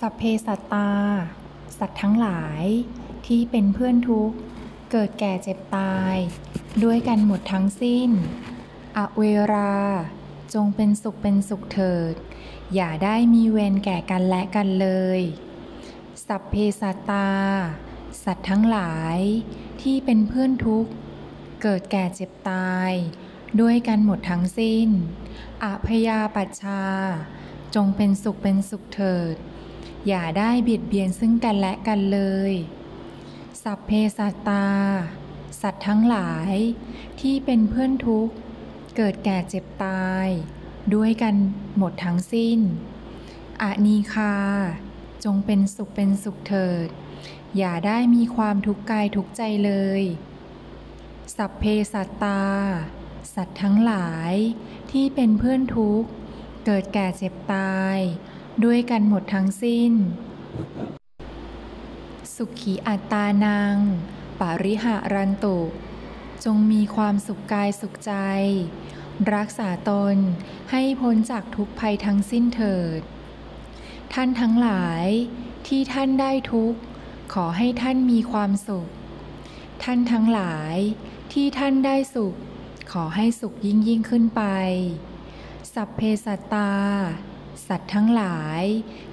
สัพเพสัตตา สัตว์ทั้งหลายที่เป็นเพื่อนทุกข์ เกิดแก่เจ็บตาย ด้วยกันหมดทั้งสิ้น อเวรา จงเป็นสุขเป็นสุขเถิด อย่าได้มีเวรแก่กันและกันเลย สัพเพสัตตา สัตว์ทั้งหลายที่เป็นเพื่อนทุกข์ เกิดแก่เจ็บตาย ด้วยกันหมดทั้งสิ้นอพยาปัชชา จงเป็นสุขเป็นสุขเถิด อย่าได้เบียดเบียนซึ่งกันและกันเลย สัพเพสัตตา สัตว์ทั้งหลาย ที่เป็นเพื่อนทุกข์ เกิดแก่เจ็บตาย ด้วยกันหมดทั้งสิ้นอานีคา จงเป็นสุขเป็นสุขเถิด อย่าได้มีความทุกข์กายทุกใจเลย สัพเพสัตตา สัตว์ทั้งหลาย ที่เป็นเพื่อนทุกข์ เกิดแก่เจ็บตาย ด้วยกันหมดทั้งสิ้น สุขีอัตตานัง ปาริหารันตุ จงมีความสุขกายสุขใจ รักษาตนให้พ้นจากทุกภัยทั้งสิ้นเถิด ท่านทั้งหลายที่ท่านได้ทุกข์ขอให้ท่านมีความสุข ท่านทั้งหลายที่ท่านได้สุข ขอให้สุขยิ่งยิ่งขึ้นไป สัพเพสัตตา สัตว์ทั้งหลาย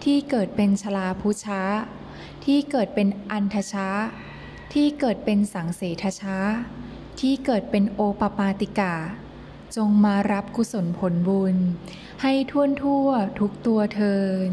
ที่เกิดเป็นชลาภุชะ ที่เกิดเป็นอันทชะ ที่เกิดเป็นสังเสทชะ ที่เกิดเป็นโอปปาติกะจงมารับกุศลผลบุญ ให้ท่วนทั่วทุกตัวเทิน